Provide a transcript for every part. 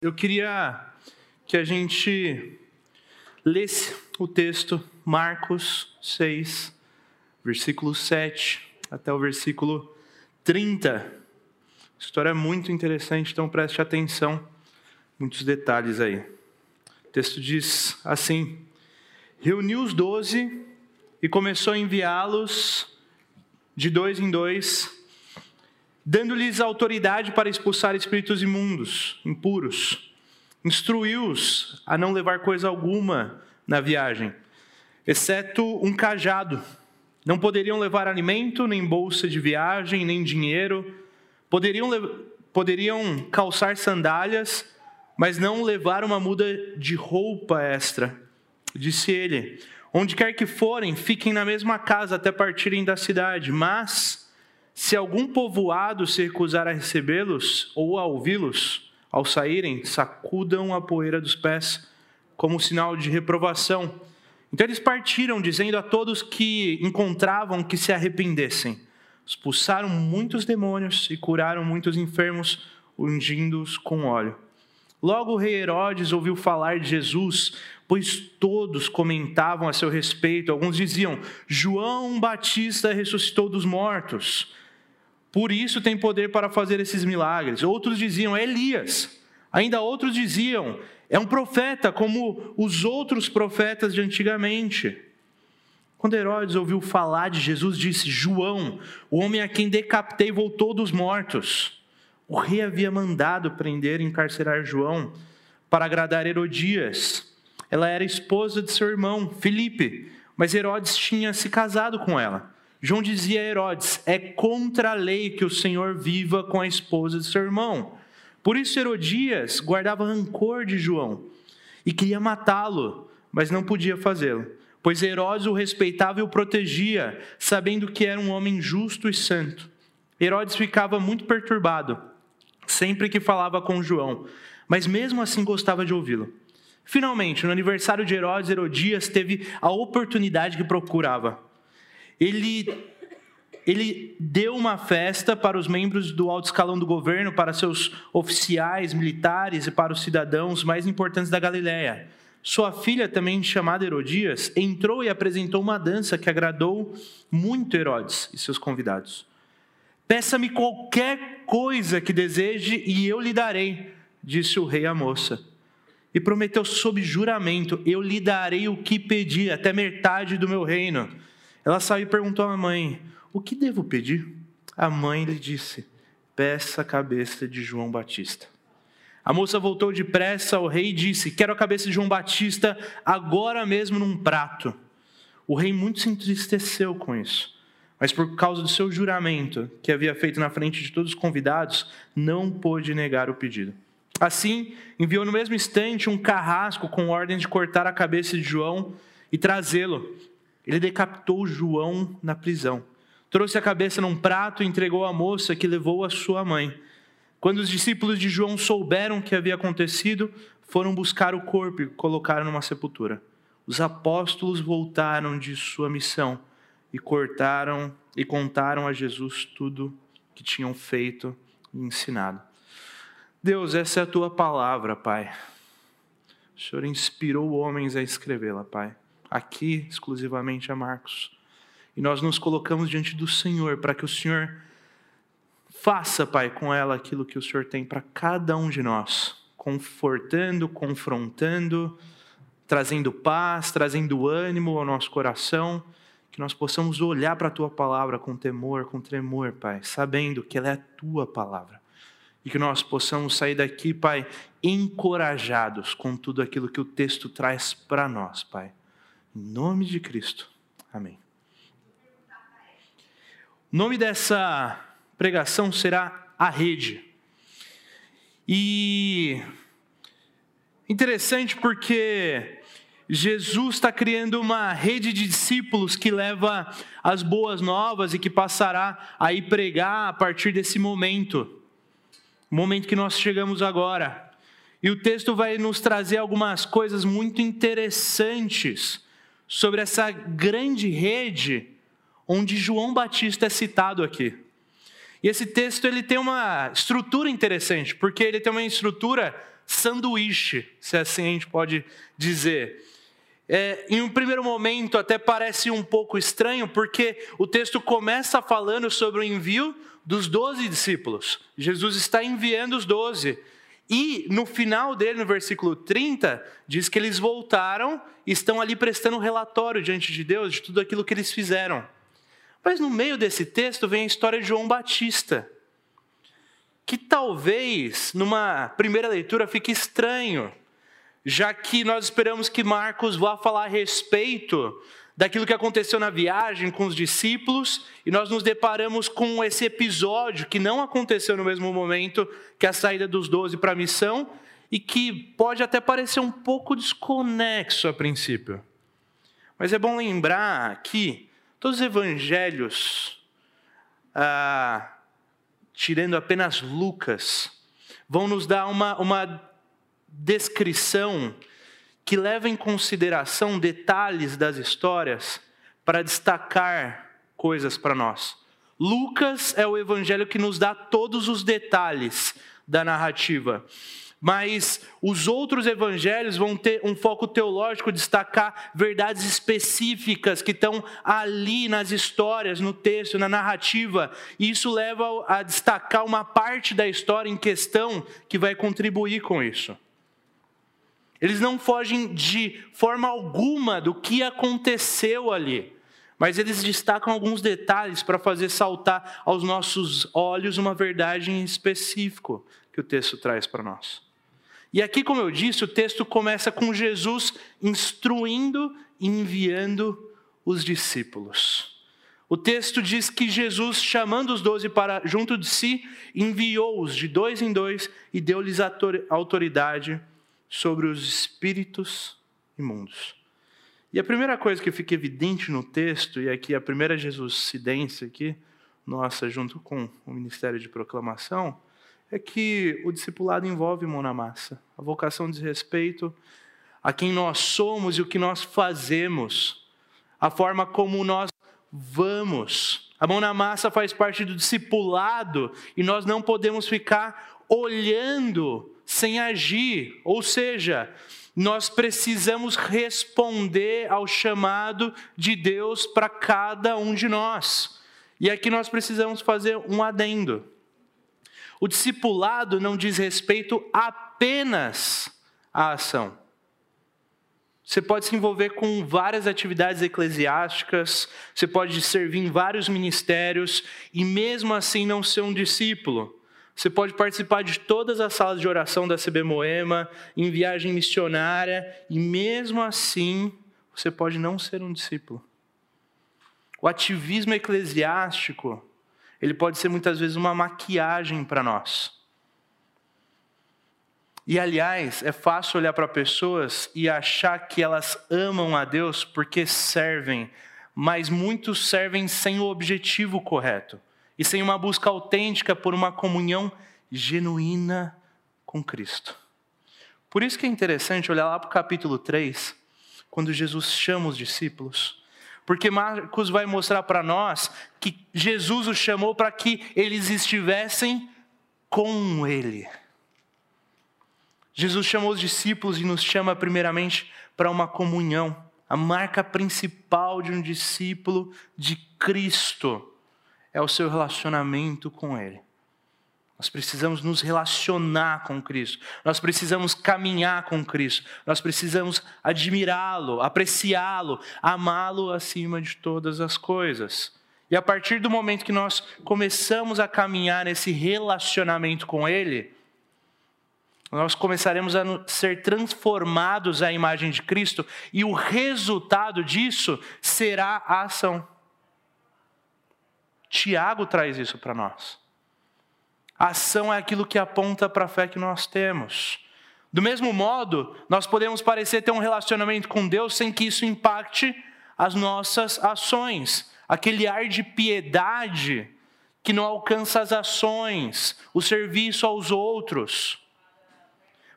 Eu queria que a gente lesse o texto Marcos 6, versículo 7 até o versículo 30. História muito interessante, então preste atenção, muitos detalhes aí. O texto diz assim: Reuniu os doze e começou a enviá-los de dois em dois, dando-lhes autoridade para expulsar espíritos imundos, impuros. Instruiu-os a não levar coisa alguma na viagem, exceto um cajado. Não poderiam levar alimento, nem bolsa de viagem, nem dinheiro. Poderiam, poderiam calçar sandálias, mas não levar uma muda de roupa extra. Disse ele: Onde quer que forem, fiquem na mesma casa até partirem da cidade. Mas, se algum povoado se recusar a recebê-los ou a ouvi-los, ao saírem, sacudam a poeira dos pés, como sinal de reprovação. Então eles partiram, dizendo a todos que encontravam que se arrependessem. Expulsaram muitos demônios e curaram muitos enfermos, ungindo-os com óleo. Logo o rei Herodes ouviu falar de Jesus, pois todos comentavam a seu respeito. Alguns diziam: João Batista ressuscitou dos mortos. Por isso tem poder para fazer esses milagres. Outros diziam: é Elias. Ainda outros diziam: é um profeta, como os outros profetas de antigamente. Quando Herodes ouviu falar de Jesus, disse: João, o homem a quem decapitei, voltou dos mortos. O rei havia mandado prender e encarcerar João para agradar Herodias. Ela era esposa de seu irmão, Filipe, mas Herodes tinha se casado com ela. João dizia a Herodes: É contra a lei que o Senhor viva com a esposa de seu irmão. Por isso Herodias guardava rancor de João e queria matá-lo, mas não podia fazê-lo, pois Herodes o respeitava e o protegia, sabendo que era um homem justo e santo. Herodes ficava muito perturbado sempre que falava com João, mas mesmo assim gostava de ouvi-lo. Finalmente, no aniversário de Herodes, Herodias teve a oportunidade que procurava. Ele, ele deu uma festa para os membros do alto escalão do governo, para seus oficiais militares e para os cidadãos mais importantes da Galiléia. Sua filha, também chamada Herodias, entrou e apresentou uma dança que agradou muito Herodes e seus convidados. Peça-me qualquer coisa que deseje e eu lhe darei, disse o rei à moça. E prometeu sob juramento: Eu lhe darei o que pedi, até metade do meu reino. Ela saiu e perguntou à mãe: O que devo pedir? A mãe lhe disse: Peça a cabeça de João Batista. A moça voltou depressa ao rei e disse: Quero a cabeça de João Batista agora mesmo num prato. O rei muito se entristeceu com isso mas por causa do seu juramento que havia feito na frente de todos os convidados, não pôde negar o pedido. Assim, enviou no mesmo instante um carrasco com ordem de cortar a cabeça de João e trazê-lo. Ele decapitou João na prisão. Trouxe a cabeça num prato e entregou à moça que levou a sua mãe. Quando os discípulos de João souberam o que havia acontecido, foram buscar o corpo e colocaram numa sepultura. Os apóstolos voltaram de sua missão e cortaram e contaram a Jesus tudo que tinham feito e ensinado. Deus, essa é a tua palavra, Pai. O Senhor inspirou homens a escrevê-la, Pai. Aqui, exclusivamente a Marcos. E nós nos colocamos diante do Senhor para que o Senhor faça, Pai, com ela aquilo que o Senhor tem para cada um de nós, confortando, confrontando, trazendo paz, trazendo ânimo ao nosso coração que nós possamos olhar para a tua palavra com temor, com tremor, Pai, sabendo que ela é a tua palavra. E que nós possamos sair daqui, Pai, encorajados com tudo aquilo que o texto traz para nós, Pai. Em nome de Cristo. Amém. O nome dessa pregação será A Rede. E interessante porque Jesus está criando uma rede de discípulos que leva as boas novas e que passará a ir pregar a partir desse momento, momento que nós chegamos agora. E o texto vai nos trazer algumas coisas muito interessantes sobre essa grande rede onde João Batista é citado aqui. E esse texto ele tem uma estrutura interessante, porque ele tem uma estrutura sanduíche, se assim a gente pode dizer. É, em um primeiro momento até parece um pouco estranho, porque o texto começa falando sobre o envio dos doze discípulos. Jesus está enviando os doze. E no final dele, no versículo 30, diz que eles voltaram e estão ali prestando relatório diante de Deus de tudo aquilo que eles fizeram. Mas no meio desse texto vem a história de João Batista, que talvez numa primeira leitura fique estranho já que nós esperamos que Marcos vá falar a respeito daquilo que aconteceu na viagem com os discípulos, e nós nos deparamos com esse episódio que não aconteceu no mesmo momento que a saída dos doze para a missão, e que pode até parecer um pouco desconexo a princípio. Mas é bom lembrar que todos os evangelhos, ah, tirando apenas Lucas, vão nos dar uma, uma descrição que leva em consideração detalhes das histórias para destacar coisas para nós. Lucas é o evangelho que nos dá todos os detalhes da narrativa. Mas os outros evangelhos vão ter um foco teológico, destacar verdades específicas que estão ali nas histórias, no texto, na narrativa. E isso leva a destacar uma parte da história em questão que vai contribuir com isso. Eles não fogem de forma alguma do que aconteceu ali, mas eles destacam alguns detalhes para fazer saltar aos nossos olhos uma verdade em específico que o texto traz para nós. E aqui, como eu disse, o texto começa com Jesus instruindo e enviando os discípulos. O texto diz que Jesus, chamando os doze para junto de si, enviou-os de dois em dois e deu-lhes autoridade sobre os espíritos imundos. E a primeira coisa que fica evidente no texto, e aqui a primeira Jesuscidência aqui, nossa, junto com o ministério de proclamação, é que o discipulado envolve mão na massa. A vocação diz respeito a quem nós somos e o que nós fazemos, a forma como nós vamos. A mão na massa faz parte do discipulado e nós não podemos ficar olhando sem agir, ou seja, nós precisamos responder ao chamado de Deus para cada um de nós. E aqui nós precisamos fazer um adendo. O discipulado não diz respeito apenas à ação. Você pode se envolver com várias atividades eclesiásticas, você pode servir em vários ministérios e mesmo assim não ser um discípulo. Você pode participar de todas as salas de oração da CB Moema, em viagem missionária, e mesmo assim, você pode não ser um discípulo. O ativismo eclesiástico, ele pode ser muitas vezes uma maquiagem para nós. E aliás, é fácil olhar para pessoas e achar que elas amam a Deus porque servem, mas muitos servem sem o objetivo correto e sem uma busca autêntica por uma comunhão genuína com Cristo. Por isso que é interessante olhar lá para o capítulo 3, quando Jesus chama os discípulos, porque Marcos vai mostrar para nós que Jesus os chamou para que eles estivessem com Ele. Jesus chamou os discípulos e nos chama primeiramente para uma comunhão, a marca principal de um discípulo de Cristo é o seu relacionamento com Ele. Nós precisamos nos relacionar com Cristo, nós precisamos caminhar com Cristo, nós precisamos admirá-lo, apreciá-lo, amá-lo acima de todas as coisas. E a partir do momento que nós começamos a caminhar nesse relacionamento com Ele, nós começaremos a ser transformados à imagem de Cristo, e o resultado disso será a ação. Tiago traz isso para nós. A ação é aquilo que aponta para a fé que nós temos. Do mesmo modo, nós podemos parecer ter um relacionamento com Deus sem que isso impacte as nossas ações. Aquele ar de piedade que não alcança as ações, o serviço aos outros.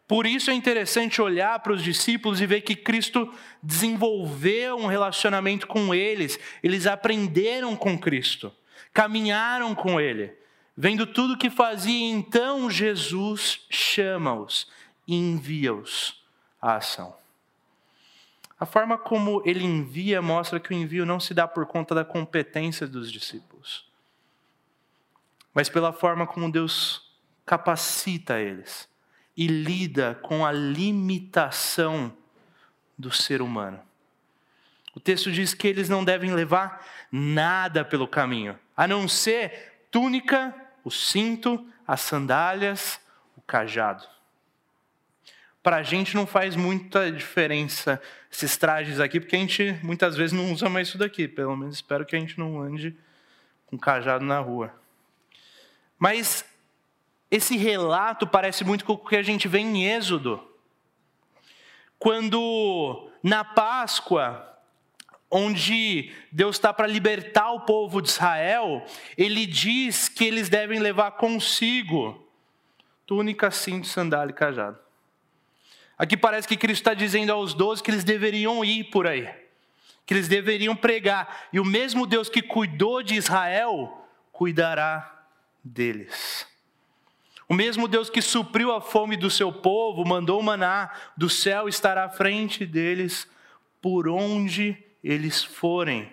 Por isso é interessante olhar para os discípulos e ver que Cristo desenvolveu um relacionamento com eles, eles aprenderam com Cristo caminharam com ele. Vendo tudo o que fazia, então Jesus chama-os, e envia-os à ação. A forma como ele envia mostra que o envio não se dá por conta da competência dos discípulos, mas pela forma como Deus capacita eles e lida com a limitação do ser humano. O texto diz que eles não devem levar nada pelo caminho, a não ser túnica, o cinto, as sandálias, o cajado. Para a gente não faz muita diferença esses trajes aqui, porque a gente muitas vezes não usa mais isso daqui. Pelo menos espero que a gente não ande com cajado na rua. Mas esse relato parece muito com o que a gente vê em Êxodo. Quando na Páscoa, onde Deus está para libertar o povo de Israel, ele diz que eles devem levar consigo túnica, cinto, sandália e cajado. Aqui parece que Cristo está dizendo aos doze que eles deveriam ir por aí, que eles deveriam pregar, e o mesmo Deus que cuidou de Israel, cuidará deles. O mesmo Deus que supriu a fome do seu povo, mandou maná do céu estar à frente deles por onde eles forem.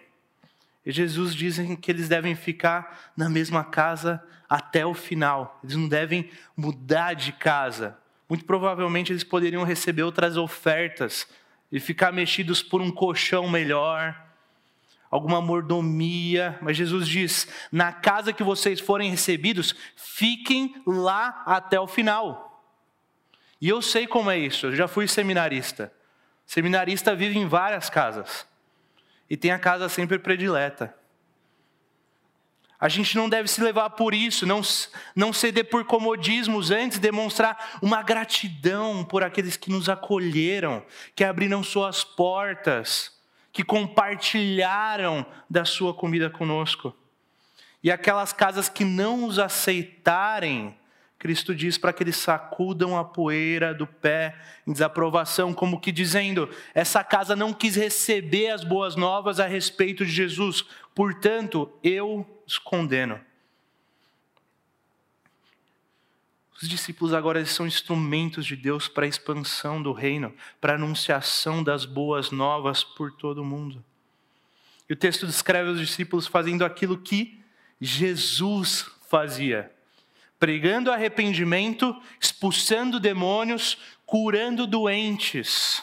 E Jesus diz que eles devem ficar na mesma casa até o final. Eles não devem mudar de casa. Muito provavelmente eles poderiam receber outras ofertas e ficar mexidos por um colchão melhor, alguma mordomia. Mas Jesus diz: na casa que vocês forem recebidos, fiquem lá até o final. E eu sei como é isso, eu já fui seminarista. Seminarista vive em várias casas e tem a casa sempre predileta. A gente não deve se levar por isso, não, não ceder por comodismos, antes demonstrar uma gratidão por aqueles que nos acolheram, que abriram suas portas, que compartilharam da sua comida conosco. E aquelas casas que não os aceitarem, Cristo diz para que eles sacudam a poeira do pé em desaprovação, como que dizendo: essa casa não quis receber as boas novas a respeito de Jesus, portanto, eu os condeno. Os discípulos agora são instrumentos de Deus para a expansão do reino, para a anunciação das boas novas por todo o mundo. E o texto descreve os discípulos fazendo aquilo que Jesus fazia pregando arrependimento, expulsando demônios, curando doentes.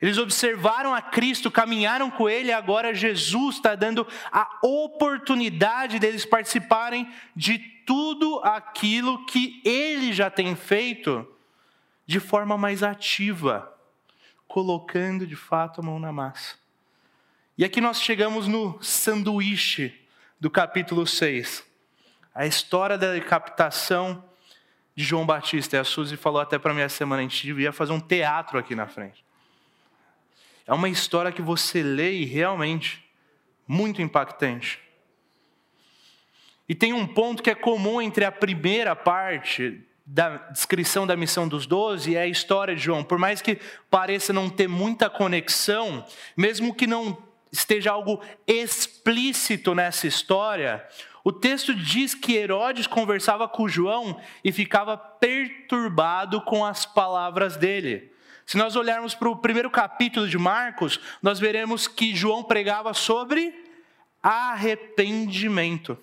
Eles observaram a Cristo, caminharam com Ele, e agora Jesus está dando a oportunidade deles participarem de tudo aquilo que Ele já tem feito de forma mais ativa, colocando de fato a mão na massa. E aqui nós chegamos no sanduíche do capítulo 6 a história da decapitação de João Batista. E a Suzy falou até para mim essa semana, a gente devia fazer um teatro aqui na frente. É uma história que você lê e realmente muito impactante. E tem um ponto que é comum entre a primeira parte da descrição da missão dos doze e a história de João. Por mais que pareça não ter muita conexão, mesmo que não esteja algo explícito nessa história, o texto diz que Herodes conversava com João e ficava perturbado com as palavras dele. Se nós olharmos para o primeiro capítulo de Marcos, nós veremos que João pregava sobre arrependimento.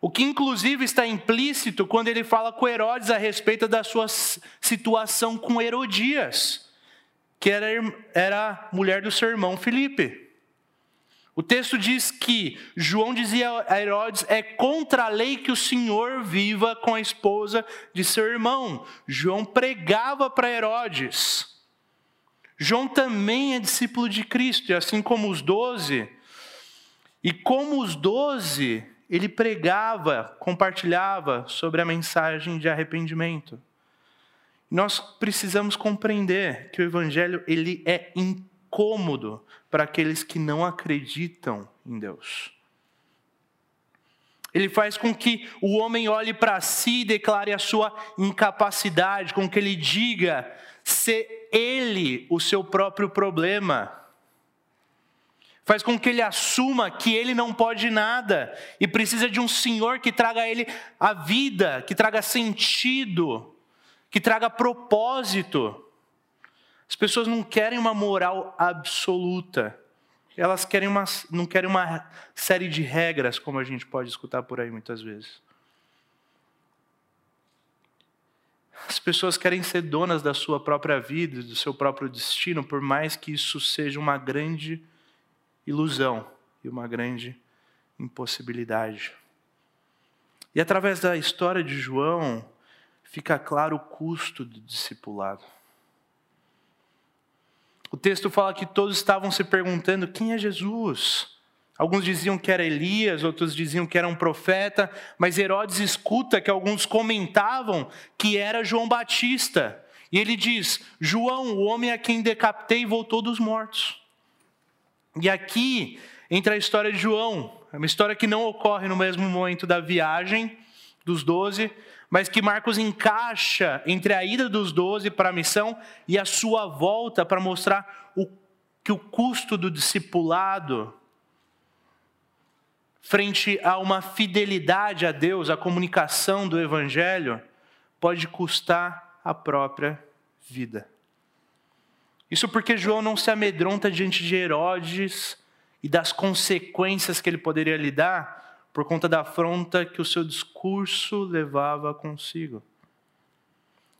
O que inclusive está implícito quando ele fala com Herodes a respeito da sua situação com Herodias, que era, era mulher do seu irmão Filipe. O texto diz que João dizia a Herodes: é contra a lei que o Senhor viva com a esposa de seu irmão. João pregava para Herodes. João também é discípulo de Cristo, assim como os doze. E como os doze, ele pregava, compartilhava sobre a mensagem de arrependimento. Nós precisamos compreender que o evangelho ele é incômodo para aqueles que não acreditam em Deus. Ele faz com que o homem olhe para si e declare a sua incapacidade, com que ele diga ser ele o seu próprio problema. Faz com que ele assuma que ele não pode nada e precisa de um Senhor que traga a ele a vida, que traga sentido, que traga propósito. As pessoas não querem uma moral absoluta. Elas querem uma, não querem uma série de regras, como a gente pode escutar por aí muitas vezes. As pessoas querem ser donas da sua própria vida, do seu próprio destino, por mais que isso seja uma grande ilusão e uma grande impossibilidade. E através da história de João, fica claro o custo do discipulado. O texto fala que todos estavam se perguntando: quem é Jesus? Alguns diziam que era Elias, outros diziam que era um profeta, mas Herodes escuta que alguns comentavam que era João Batista. E ele diz: João, o homem a quem decapitei, voltou dos mortos. E aqui entra a história de João, é uma história que não ocorre no mesmo momento da viagem dos doze, mas que Marcos encaixa entre a ida dos doze para a missão e a sua volta para mostrar o, que o custo do discipulado frente a uma fidelidade a Deus, a comunicação do Evangelho, pode custar a própria vida. Isso porque João não se amedronta diante de Herodes e das consequências que ele poderia lidar por conta da afronta que o seu discurso levava consigo.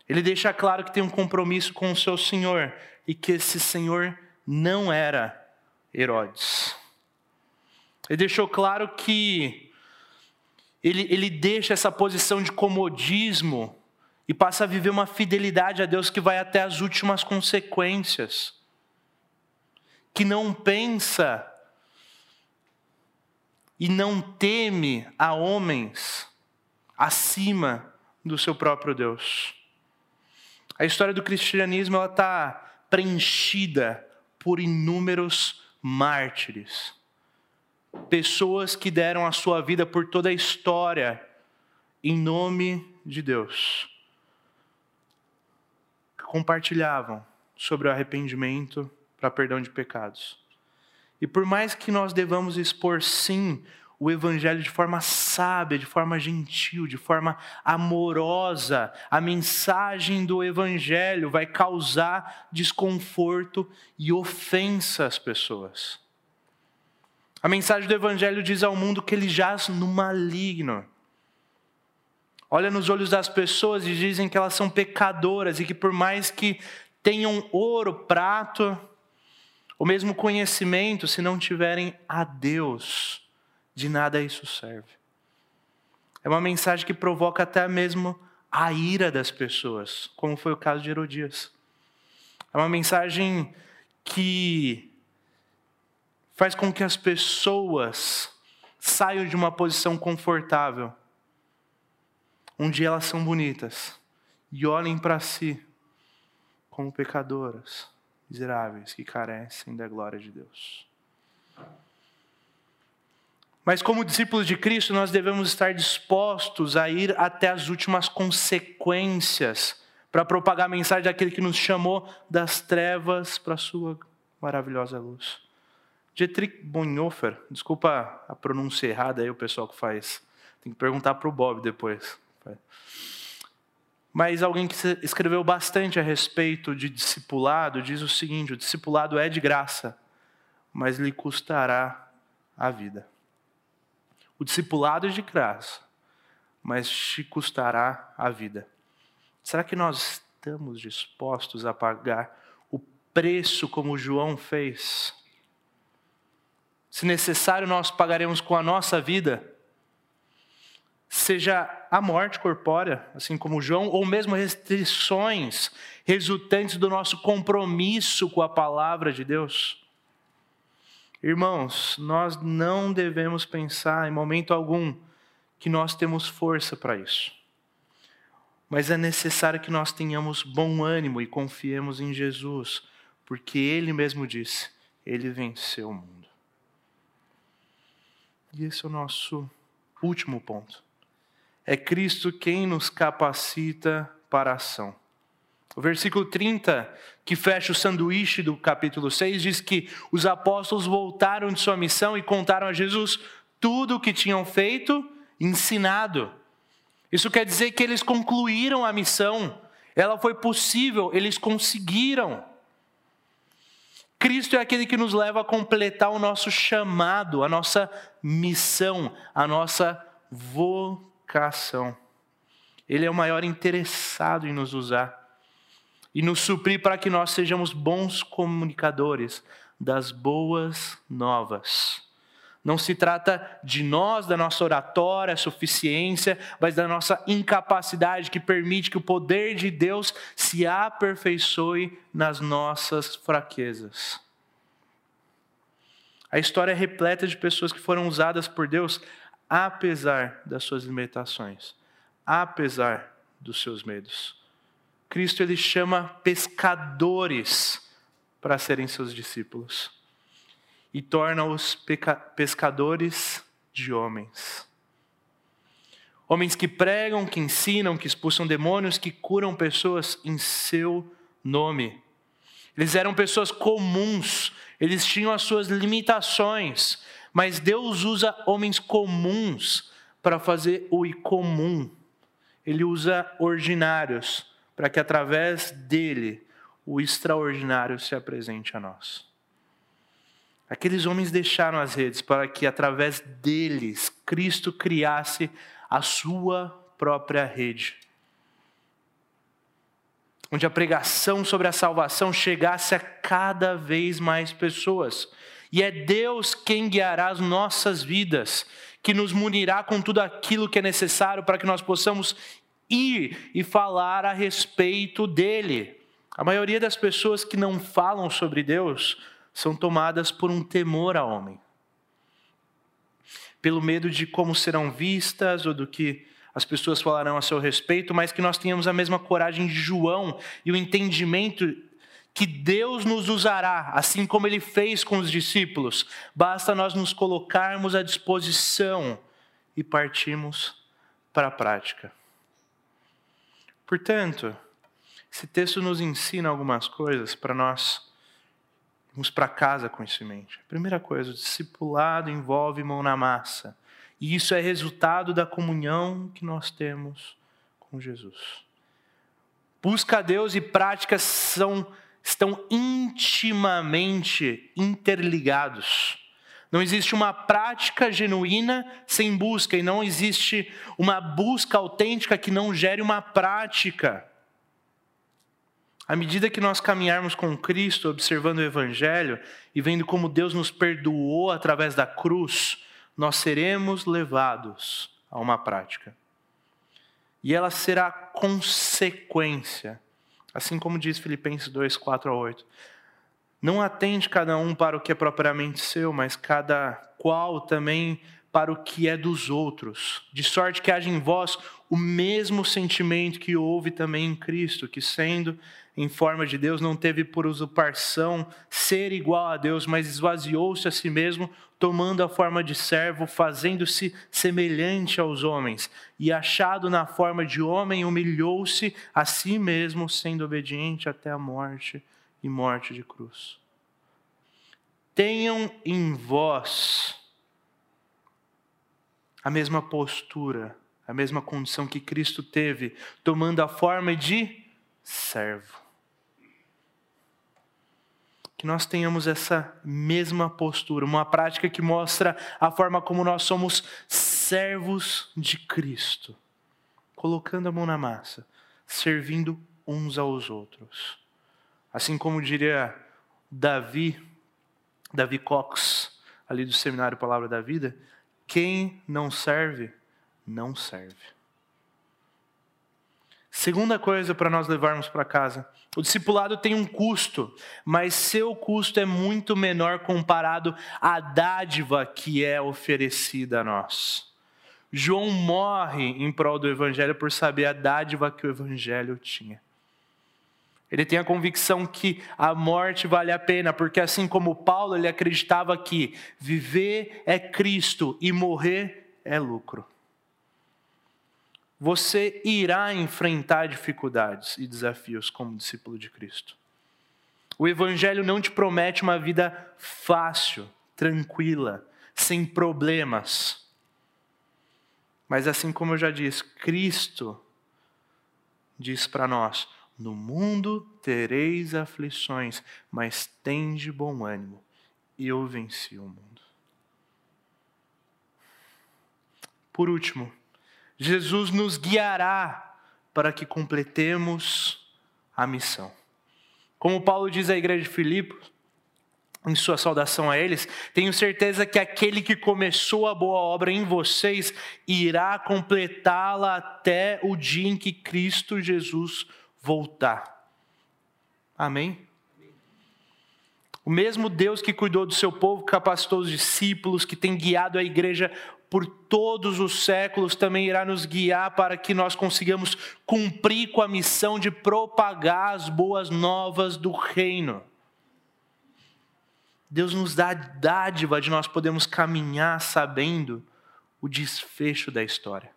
Ele deixa claro que tem um compromisso com o seu Senhor e que esse Senhor não era Herodes. Ele deixou claro que ele, ele deixa essa posição de comodismo e passa a viver uma fidelidade a Deus que vai até as últimas consequências. Que não pensa e não teme a homens acima do seu próprio Deus. A história do cristianismo está preenchida por inúmeros mártires pessoas que deram a sua vida por toda a história em nome de Deus. Compartilhavam sobre o arrependimento para perdão de pecados. E por mais que nós devamos expor, sim, o Evangelho de forma sábia, de forma gentil, de forma amorosa, a mensagem do Evangelho vai causar desconforto e ofensa às pessoas. A mensagem do Evangelho diz ao mundo que ele jaz no maligno. Olha nos olhos das pessoas e dizem que elas são pecadoras e que por mais que tenham ouro, prato, o mesmo conhecimento, se não tiverem a Deus, de nada isso serve. É uma mensagem que provoca até mesmo a ira das pessoas, como foi o caso de Herodias. É uma mensagem que faz com que as pessoas saiam de uma posição confortável, onde elas são bonitas, e olhem para si como pecadoras, miseráveis, que carecem da glória de Deus. Mas, como discípulos de Cristo, nós devemos estar dispostos a ir até as últimas consequências para propagar a mensagem daquele que nos chamou das trevas para a sua maravilhosa luz. Dietrich Bonhoeffer, desculpa a pronúncia errada aí, o pessoal que faz. Tem que perguntar para o Bob depois. Mas alguém que escreveu bastante a respeito de discipulado diz o seguinte: o discipulado é de graça, mas lhe custará a vida. O discipulado é de graça, mas te custará a vida. Será que nós estamos dispostos a pagar o preço como João fez? Se necessário, nós pagaremos com a nossa vida, seja a morte corpórea, assim como João, ou mesmo restrições resultantes do nosso compromisso com a palavra de Deus. Irmãos, nós não devemos pensar em momento algum que nós temos força para isso. Mas é necessário que nós tenhamos bom ânimo e confiemos em Jesus, porque Ele mesmo disse: Ele venceu o mundo. E esse é o nosso último ponto. É Cristo quem nos capacita para a ação. O versículo 30, que fecha o sanduíche do capítulo 6, diz que os apóstolos voltaram de sua missão e contaram a Jesus tudo o que tinham feito ensinado. Isso quer dizer que eles concluíram a missão, Ela foi possível, eles conseguiram. Cristo é aquele que nos leva a completar o nosso chamado, a nossa missão, a nossa vocação. Ele é o maior interessado em nos usar e nos suprir para que nós sejamos bons comunicadores das boas novas. Não se trata de nós, da nossa oratória, suficiência, mas da nossa incapacidade que permite que o poder de Deus se aperfeiçoe nas nossas fraquezas. A história é repleta de pessoas que foram usadas por Deus apesar das suas limitações, apesar dos seus medos. Cristo ele chama pescadores para serem seus discípulos e torna-os pescadores de homens. Homens que pregam, que ensinam, que expulsam demônios, que curam pessoas em seu nome. Eles eram pessoas comuns, eles tinham as suas limitações, mas Deus usa homens comuns para fazer o incomum. Ele usa ordinários para que através dele o extraordinário se apresente a nós. Aqueles homens deixaram as redes para que através deles Cristo criasse a sua própria rede. Onde a pregação sobre a salvação chegasse a cada vez mais pessoas. E é Deus quem guiará as nossas vidas, que nos munirá com tudo aquilo que é necessário para que nós possamos ir e falar a respeito dele. A maioria das pessoas que não falam sobre Deus são tomadas por um temor a homem. Pelo medo de como serão vistas ou do que as pessoas falarão a seu respeito, mas que nós tenhamos a mesma coragem de João e o entendimento que Deus nos usará, assim como ele fez com os discípulos. Basta nós nos colocarmos à disposição e partirmos para a prática. Portanto, esse texto nos ensina algumas coisas para nós irmos para casa com isso em mente. A primeira coisa, o discipulado envolve mão na massa. E isso é resultado da comunhão que nós temos com Jesus. Busca a Deus e práticas são estão intimamente interligados. Não existe uma prática genuína sem busca, e não existe uma busca autêntica que não gere uma prática. À medida que nós caminharmos com Cristo, observando o Evangelho e vendo como Deus nos perdoou através da cruz, nós seremos levados a uma prática. E ela será consequência Assim como diz Filipenses 2, 4 a 8. Não atende cada um para o que é propriamente seu, mas cada qual também para o que é dos outros, de sorte que haja em vós o mesmo sentimento que houve também em Cristo, que sendo em forma de Deus não teve por usurpação ser igual a Deus, mas esvaziou-se a si mesmo, tomando a forma de servo, fazendo-se semelhante aos homens, e achado na forma de homem, humilhou-se a si mesmo, sendo obediente até a morte e morte de cruz. Tenham em vós a mesma postura, a mesma condição que Cristo teve, tomando a forma de servo. Que nós tenhamos essa mesma postura, uma prática que mostra a forma como nós somos servos de Cristo, colocando a mão na massa, servindo uns aos outros. Assim como diria Davi, Davi Cox, ali do Seminário Palavra da Vida, quem não serve, não serve. Segunda coisa para nós levarmos para casa: o discipulado tem um custo, mas seu custo é muito menor comparado à dádiva que é oferecida a nós. João morre em prol do evangelho por saber a dádiva que o evangelho tinha. Ele tem a convicção que a morte vale a pena, porque assim como Paulo, ele acreditava que viver é Cristo e morrer é lucro. Você irá enfrentar dificuldades e desafios como discípulo de Cristo. O Evangelho não te promete uma vida fácil, tranquila, sem problemas. Mas assim como eu já disse, Cristo diz para nós: No mundo tereis aflições, mas tende bom ânimo. Eu venci o mundo. Por último, Jesus nos guiará para que completemos a missão. Como Paulo diz à igreja de Filipos, em sua saudação a eles, tenho certeza que aquele que começou a boa obra em vocês irá completá-la até o dia em que Cristo Jesus voltar. Amém? O mesmo Deus que cuidou do seu povo, capacitou os discípulos, que tem guiado a igreja por todos os séculos, também irá nos guiar para que nós consigamos cumprir com a missão de propagar as boas novas do reino. Deus nos dá dádiva de nós podermos caminhar sabendo o desfecho da história.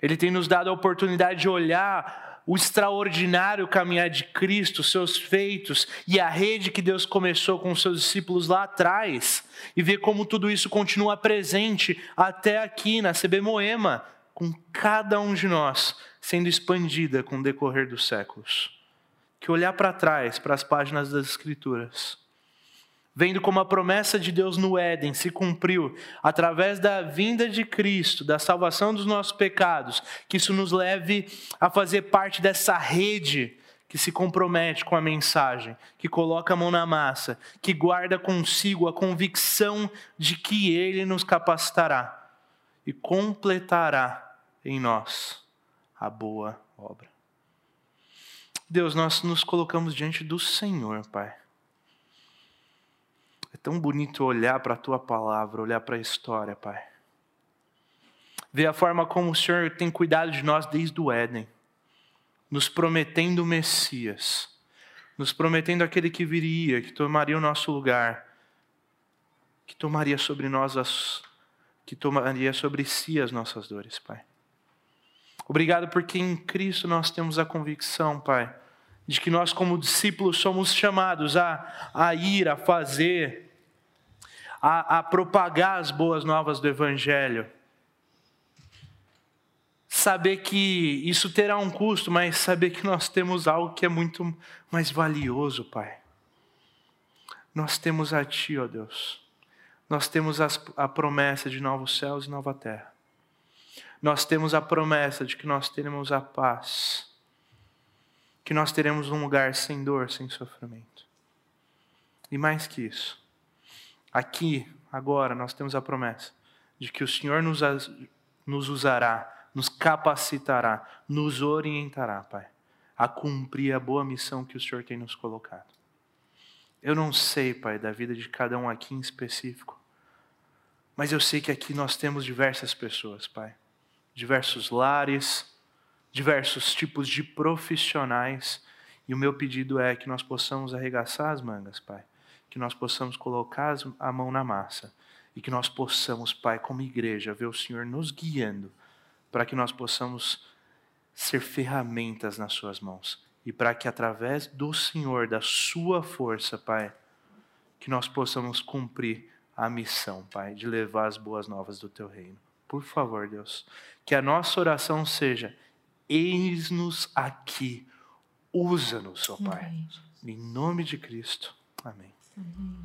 Ele tem nos dado a oportunidade de olhar o extraordinário caminhar de Cristo, seus feitos e a rede que Deus começou com seus discípulos lá atrás e ver como tudo isso continua presente até aqui na CB Moema, com cada um de nós sendo expandida com o decorrer dos séculos. Que olhar para trás, para as páginas das Escrituras, vendo como a promessa de Deus no Éden se cumpriu através da vinda de Cristo, da salvação dos nossos pecados, que isso nos leve a fazer parte dessa rede que se compromete com a mensagem, que coloca a mão na massa, que guarda consigo a convicção de que Ele nos capacitará e completará em nós a boa obra. Deus, nós nos colocamos diante do Senhor, Pai. É tão bonito olhar para a tua palavra, olhar para a história, Pai. Ver a forma como o Senhor tem cuidado de nós desde o Éden, nos prometendo o Messias, nos prometendo aquele que viria, que tomaria o nosso lugar, que tomaria sobre nós as que tomaria sobre si as nossas dores, Pai. Obrigado porque em Cristo nós temos a convicção, Pai, de que nós, como discípulos, somos chamados a, a ir, a fazer, a, a propagar as boas novas do Evangelho. Saber que isso terá um custo, mas saber que nós temos algo que é muito mais valioso, Pai. Nós temos a Ti, ó Deus. Nós temos as, a promessa de novos céus e nova terra. Nós temos a promessa de que nós teremos a paz que nós teremos um lugar sem dor, sem sofrimento. E mais que isso, aqui, agora, nós temos a promessa de que o Senhor nos, nos usará, nos capacitará, nos orientará, Pai, a cumprir a boa missão que o Senhor tem nos colocado. Eu não sei, Pai, da vida de cada um aqui em específico, mas eu sei que aqui nós temos diversas pessoas, Pai, diversos lares, diversos tipos de profissionais. E o meu pedido é que nós possamos arregaçar as mangas, Pai. Que nós possamos colocar a mão na massa. E que nós possamos, Pai, como igreja, ver o Senhor nos guiando. Para que nós possamos ser ferramentas nas Suas mãos. E para que através do Senhor, da Sua força, Pai, que nós possamos cumprir a missão, Pai, de levar as boas novas do Teu reino. Por favor, Deus, que a nossa oração seja Eis-nos aqui. Usa-nos, ó Pai. Em nome de Cristo. Amém. Amém